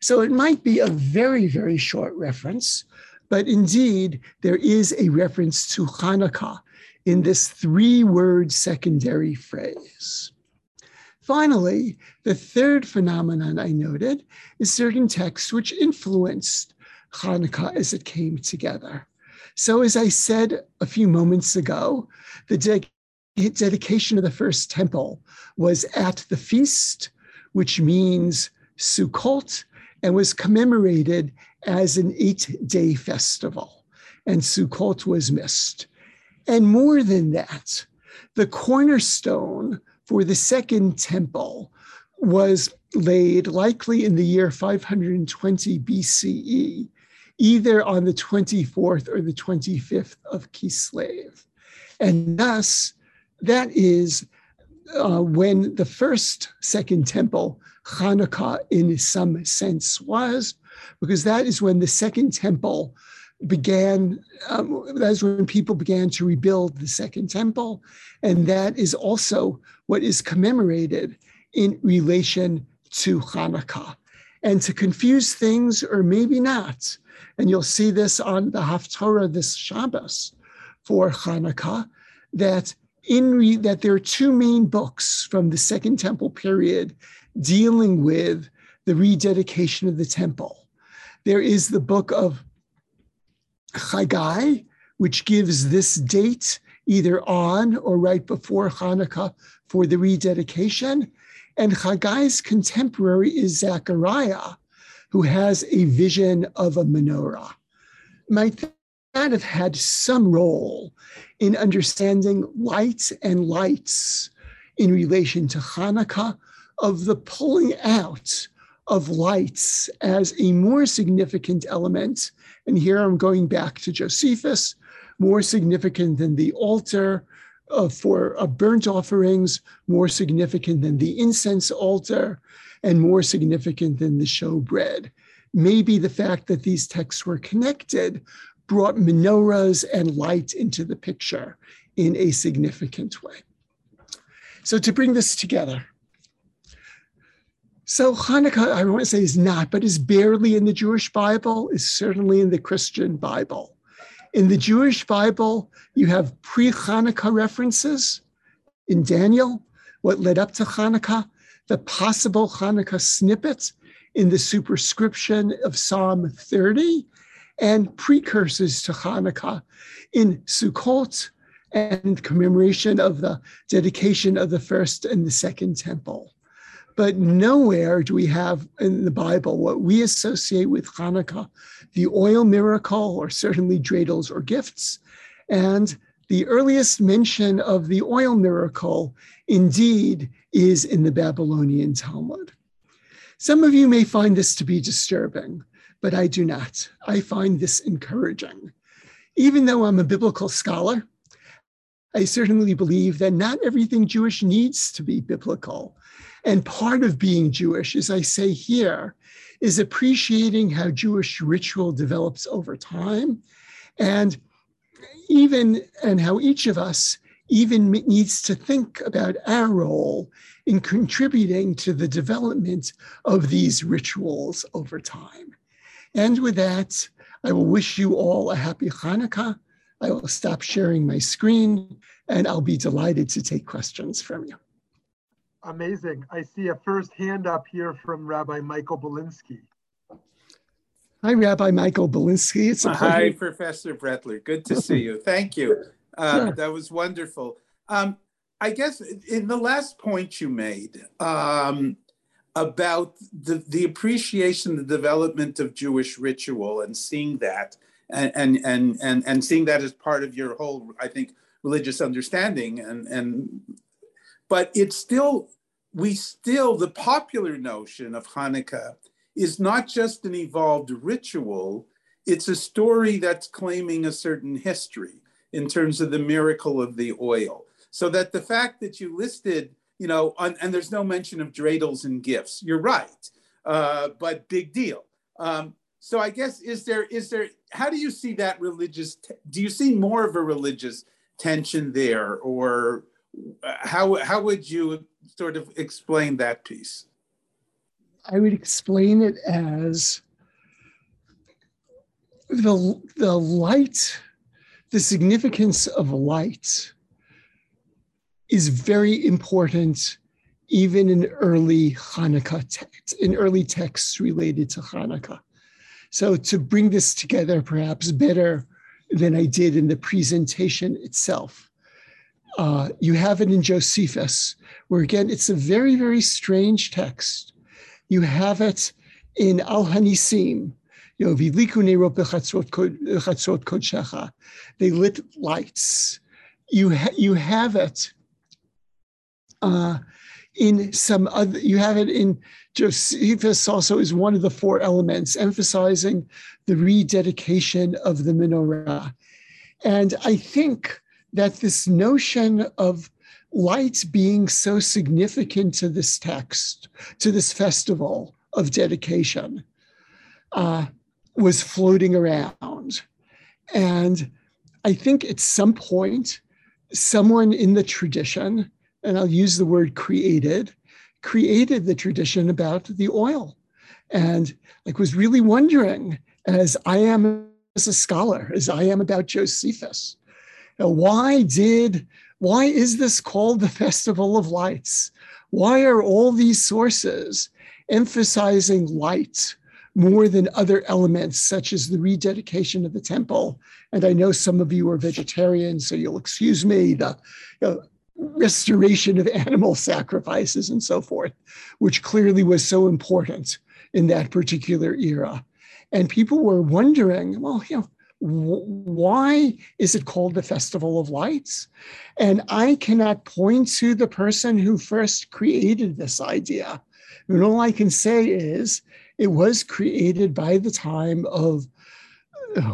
So it might be a very, very short reference, but indeed there is a reference to Hanukkah in this three word secondary phrase. Finally, the third phenomenon I noted is certain texts which influenced Hanukkah as it came together. So, as I said a few moments ago, the de- dedication of the first temple was at the feast, which means Sukkot, and was commemorated as an eight day festival. And Sukkot was missed. And more than that, the cornerstone for the second temple was laid likely in the year 520 BCE either on the 24th or the 25th of Kislev. And thus, that is uh, when the first second temple, Hanukkah, in some sense, was, because that is when the second temple began, um, that's when people began to rebuild the second temple. And that is also what is commemorated in relation to Hanukkah. And to confuse things, or maybe not, and you'll see this on the Haftorah this Shabbos for Hanukkah, that in that there are two main books from the Second Temple period dealing with the rededication of the temple. There is the book of Chagai, which gives this date either on or right before Hanukkah for the rededication. And Chagai's contemporary is Zechariah, who has a vision of a menorah might that have had some role in understanding light and lights in relation to Hanukkah, of the pulling out of lights as a more significant element. And here I'm going back to Josephus, more significant than the altar uh, for uh, burnt offerings, more significant than the incense altar, and more significant than the showbread. Maybe the fact that these texts were connected brought menorahs and light into the picture in a significant way. So, to bring this together, so Hanukkah, I want to say, is not, but is barely in the Jewish Bible, is certainly in the Christian Bible. In the Jewish Bible, you have pre Hanukkah references in Daniel, what led up to Hanukkah, the possible Hanukkah snippet in the superscription of Psalm 30 and precursors to Hanukkah in Sukkot and commemoration of the dedication of the first and the second temple. But nowhere do we have in the Bible what we associate with Hanukkah, the oil miracle, or certainly dreidels or gifts. And the earliest mention of the oil miracle, indeed, is in the Babylonian Talmud. Some of you may find this to be disturbing, but I do not. I find this encouraging. Even though I'm a biblical scholar, I certainly believe that not everything Jewish needs to be biblical. And part of being Jewish, as I say here, is appreciating how Jewish ritual develops over time and even and how each of us even needs to think about our role in contributing to the development of these rituals over time. And with that, I will wish you all a happy Hanukkah. I will stop sharing my screen and I'll be delighted to take questions from you. Amazing. I see a first hand up here from Rabbi Michael Belinsky. Hi, Rabbi Michael Belinsky. It's a pleasure. Hi, Professor Brettler. Good to see you. Thank you. Uh, sure. That was wonderful. Um, I guess in the last point you made um, about the, the appreciation, the development of Jewish ritual and seeing that and, and, and, and, seeing that as part of your whole, I think, religious understanding. And, and, but it's still, we still, the popular notion of Hanukkah is not just an evolved ritual, it's a story that's claiming a certain history in terms of the miracle of the oil. So that the fact that you listed, you know, on, and there's no mention of dreidels and gifts, you're right, uh, but big deal. Um, so I guess is there is there how do you see that religious? do you see more of a religious tension there, or how how would you sort of explain that piece? I would explain it as the the light, the significance of light is very important even in early Hanukkah texts, in early texts related to Hanukkah. So to bring this together perhaps better than I did in the presentation itself, uh, you have it in Josephus, where again, it's a very, very strange text. You have it in Al Hanisim, you know, they lit lights. You, ha- you have it uh, in some other, you have it in Josephus also is one of the four elements, emphasizing the rededication of the menorah. And I think that this notion of light being so significant to this text, to this festival of dedication, uh, was floating around. And I think at some point, someone in the tradition, and I'll use the word created, created the tradition about the oil. And like was really wondering as i am as a scholar as i am about josephus why did why is this called the festival of lights? Why are all these sources emphasizing light more than other elements such as the rededication of the temple? And i know some of you are vegetarians so you'll excuse me the you know, restoration of animal sacrifices and so forth, which clearly was so important in that particular era. And people were wondering, well, you know, why is it called the Festival of Lights? And I cannot point to the person who first created this idea. And all I can say is it was created by the time of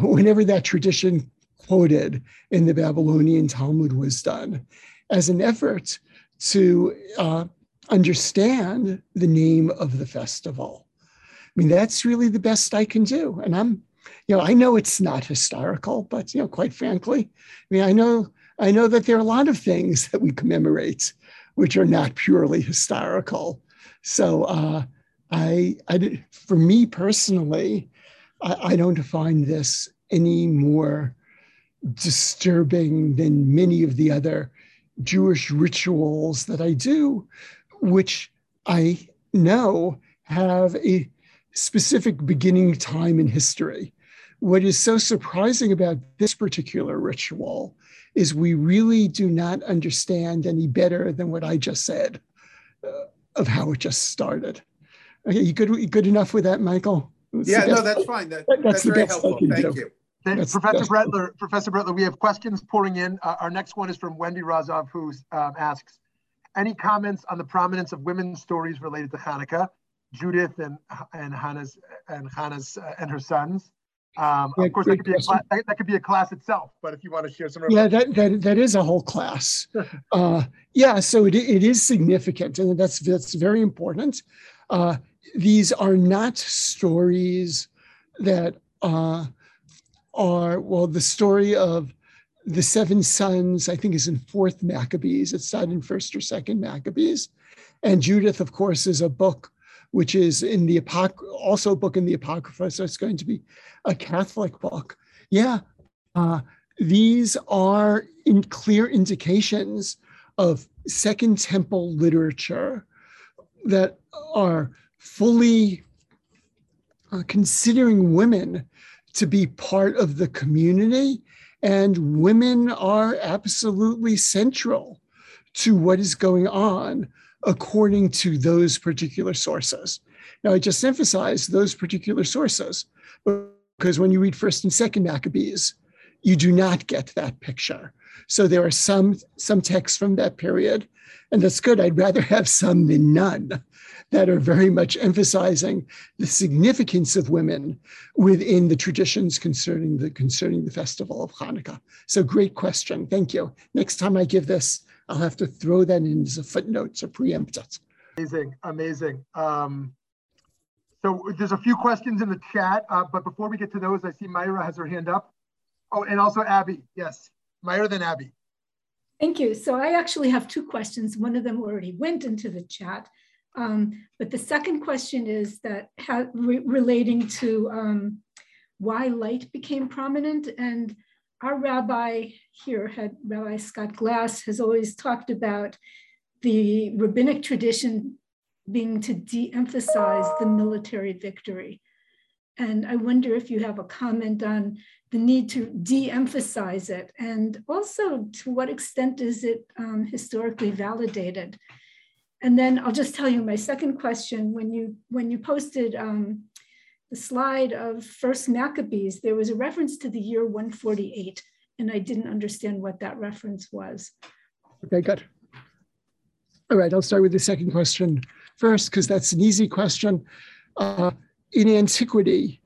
whenever that tradition quoted in the Babylonian Talmud was done as an effort to uh, understand the name of the festival. I mean, that's really the best I can do. And I'm, you know, I know it's not historical, but you know, quite frankly, I mean, I know I know that there are a lot of things that we commemorate which are not purely historical. So uh, I, I, for me personally, I, I don't find this any more disturbing than many of the other Jewish rituals that I do, which I know have a specific beginning time in history. What is so surprising about this particular ritual is we really do not understand any better than what I just said uh, of how it just started. Okay, you good, good enough with that, Michael? That's yeah, no, that's fine. That, that's, that's very helpful. Thank do. you. Professor Brettler, Professor Brettler, we have questions pouring in. Uh, our next one is from Wendy Razov, who um, asks, any comments on the prominence of women's stories related to Hanukkah, Judith and and Hannah's and Hannah's uh, and her sons? Um, yeah, of course, that could, be a that, could be a class itself, but if you want to share some. Yeah, that, that, that is a whole class. uh, yeah, so it, it is significant, and that's, that's very important. Uh, these are not stories that uh, are, well, the story of the seven sons, I think, is in fourth Maccabees. It's not in first or second Maccabees. And Judith, of course, is a book which is in the Apoc- also a book in the Apocrypha. So it's going to be a Catholic book. Yeah, uh, these are in clear indications of Second Temple literature that are fully uh, considering women to be part of the community. And women are absolutely central to what is going on according to those particular sources. Now, I just emphasize those particular sources because when you read First and Second Maccabees, you do not get that picture. So there are some some texts from that period, and that's good. I'd rather have some than none, that are very much emphasizing the significance of women within the traditions concerning the concerning the festival of Hanukkah. So great question. Thank you. Next time I give this, I'll have to throw that in as a footnote to preempt it. Amazing, amazing. Um, so there's a few questions in the chat, uh, but before we get to those, I see Myra has her hand up. Oh, and also Abby. Yes, Myra, then Abby. Thank you. So I actually have two questions. One of them already went into the chat. Um, but the second question is that re relating to um, why light became prominent. And our rabbi here, had Rabbi Scott Glass, has always talked about the rabbinic tradition being to de-emphasize the military victory. And I wonder if you have a comment on the need to de-emphasize it, and also to what extent is it um, historically validated? And then I'll just tell you my second question. When you when you posted um, the slide of First Maccabees, there was a reference to the year 148, and I didn't understand what that reference was. Okay, good. All right, I'll start with the second question first, because that's an easy question. Uh, in antiquity,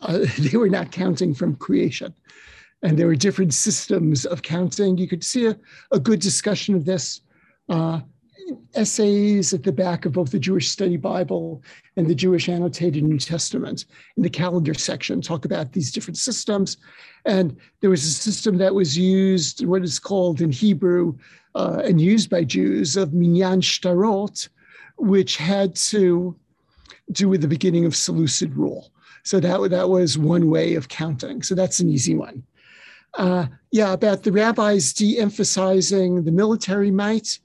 uh, they were not counting from creation. And there were different systems of counting. You could see a, a good discussion of this. Uh, essays at the back of both the Jewish Study Bible and the Jewish Annotated New Testament in the calendar section talk about these different systems. And there was a system that was used, what is called in Hebrew uh, and used by Jews, of Minyan Shtarot, which had to do with the beginning of Seleucid rule. So that, that was one way of counting. So that's an easy one. Uh, yeah, about the rabbis de emphasizing the military might.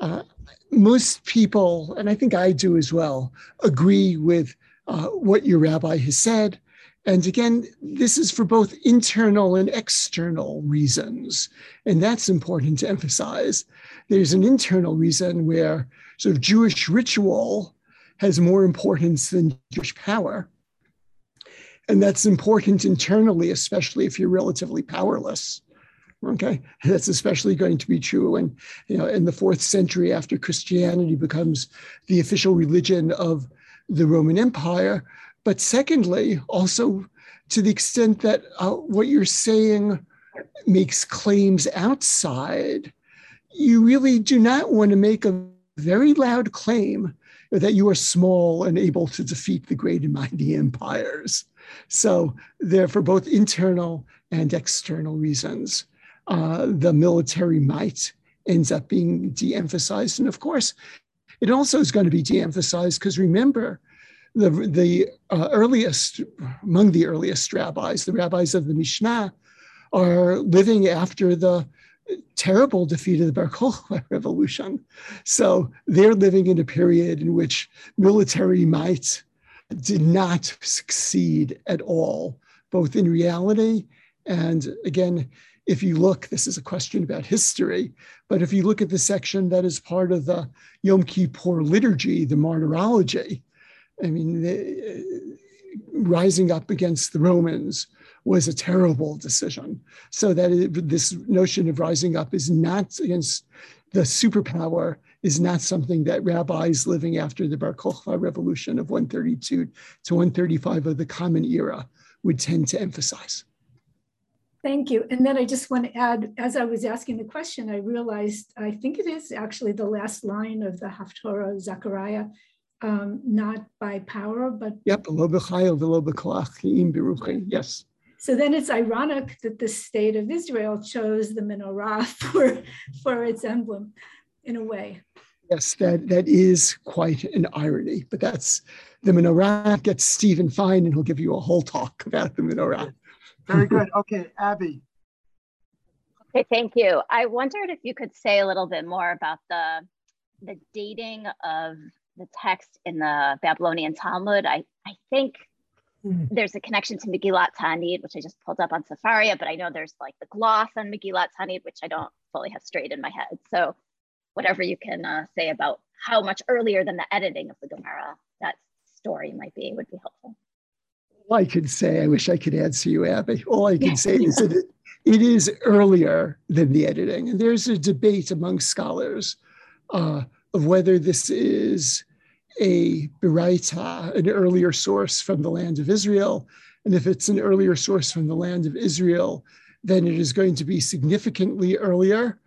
Uh, most people, and I think I do as well, agree with uh, what your rabbi has said. And again, this is for both internal and external reasons. And that's important to emphasize. There's an internal reason where sort of Jewish ritual has more importance than Jewish power. And that's important internally, especially if you're relatively powerless. Okay, that's especially going to be true when, you know, in the fourth century after Christianity becomes the official religion of the Roman Empire. But secondly, also to the extent that uh, what you're saying makes claims outside, you really do not want to make a very loud claim that you are small and able to defeat the great and mighty empires. So, there, for both internal and external reasons, uh, the military might ends up being de emphasized. And of course, it also is going to be de emphasized because remember, the, the uh, earliest, among the earliest rabbis, the rabbis of the Mishnah, are living after the terrible defeat of the Bar Kokhba revolution. So they're living in a period in which military might did not succeed at all, both in reality and again, if you look, this is a question about history, but if you look at the section that is part of the Yom Kippur liturgy, the martyrology, I mean, the, uh, rising up against the Romans was a terrible decision. So that it, this notion of rising up is not against the superpower is not something that rabbis living after the Bar Kokhba revolution of 132 to 135 of the Common Era would tend to emphasize. Thank you. And then I just want to add, as I was asking the question, I realized I think it is actually the last line of the Haftorah Zechariah um, not by power, but yep, yes. So then it's ironic that the state of Israel chose the menorah for, for its emblem in a way. Yes, that, that is quite an irony, but that's the menorah gets Steven Fine and he'll give you a whole talk about the menorah. Very good. Okay, Abby. Okay, thank you. I wondered if you could say a little bit more about the the dating of the text in the Babylonian Talmud, I, I think mm. there's a connection to Megillat Ta'anit, which I just pulled up on Sefaria, but I know there's like the gloss on Megillat Ta'anit, which I don't fully have straight in my head. So whatever you can uh, say about how much earlier than the editing of the Gemara that story might be would be helpful. All I can say, I wish I could answer you, Abby. All I can say is that it, it is earlier than the editing. And there's a debate among scholars uh, of whether this is a Beraita, an earlier source from the land of Israel. And if it's an earlier source from the land of Israel, then it is going to be significantly earlier.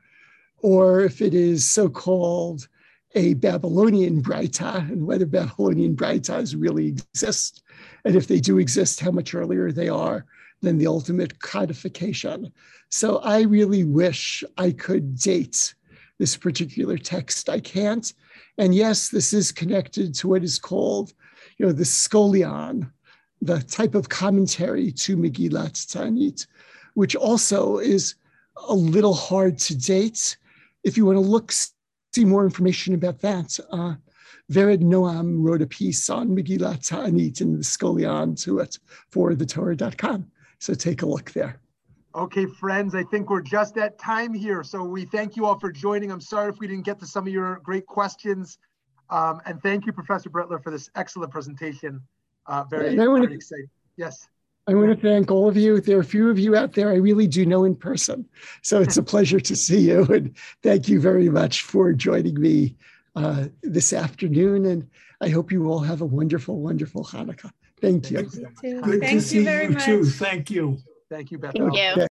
Or if it is so called a Babylonian Braita, and whether Babylonian Braitas really exist, and if they do exist, how much earlier they are than the ultimate codification. So I really wish I could date this particular text. I can't. And yes, this is connected to what is called, you know, the scholion, the type of commentary to Megillat Ta'anit, which also is a little hard to date. If you want to look, see more information about that, uh, Vered Noam wrote a piece on Megillat Ta'anit and the scholion to it for TheTorah.com. So take a look there. Okay, friends, I think we're just at time here. So we thank you all for joining. I'm sorry if we didn't get to some of your great questions. Um, and thank you, Professor Brettler, for this excellent presentation. Uh, very, very exciting. Yes. I want to thank all of you. There are a few of you out there I really do know in person. So it's a pleasure to see you. And thank you very much for joining me uh, this afternoon. And I hope you all have a wonderful, wonderful Hanukkah. Thank you. Thank you, Good thank to see you, very you much. too. Thank you. Thank you, Beth. Thank you.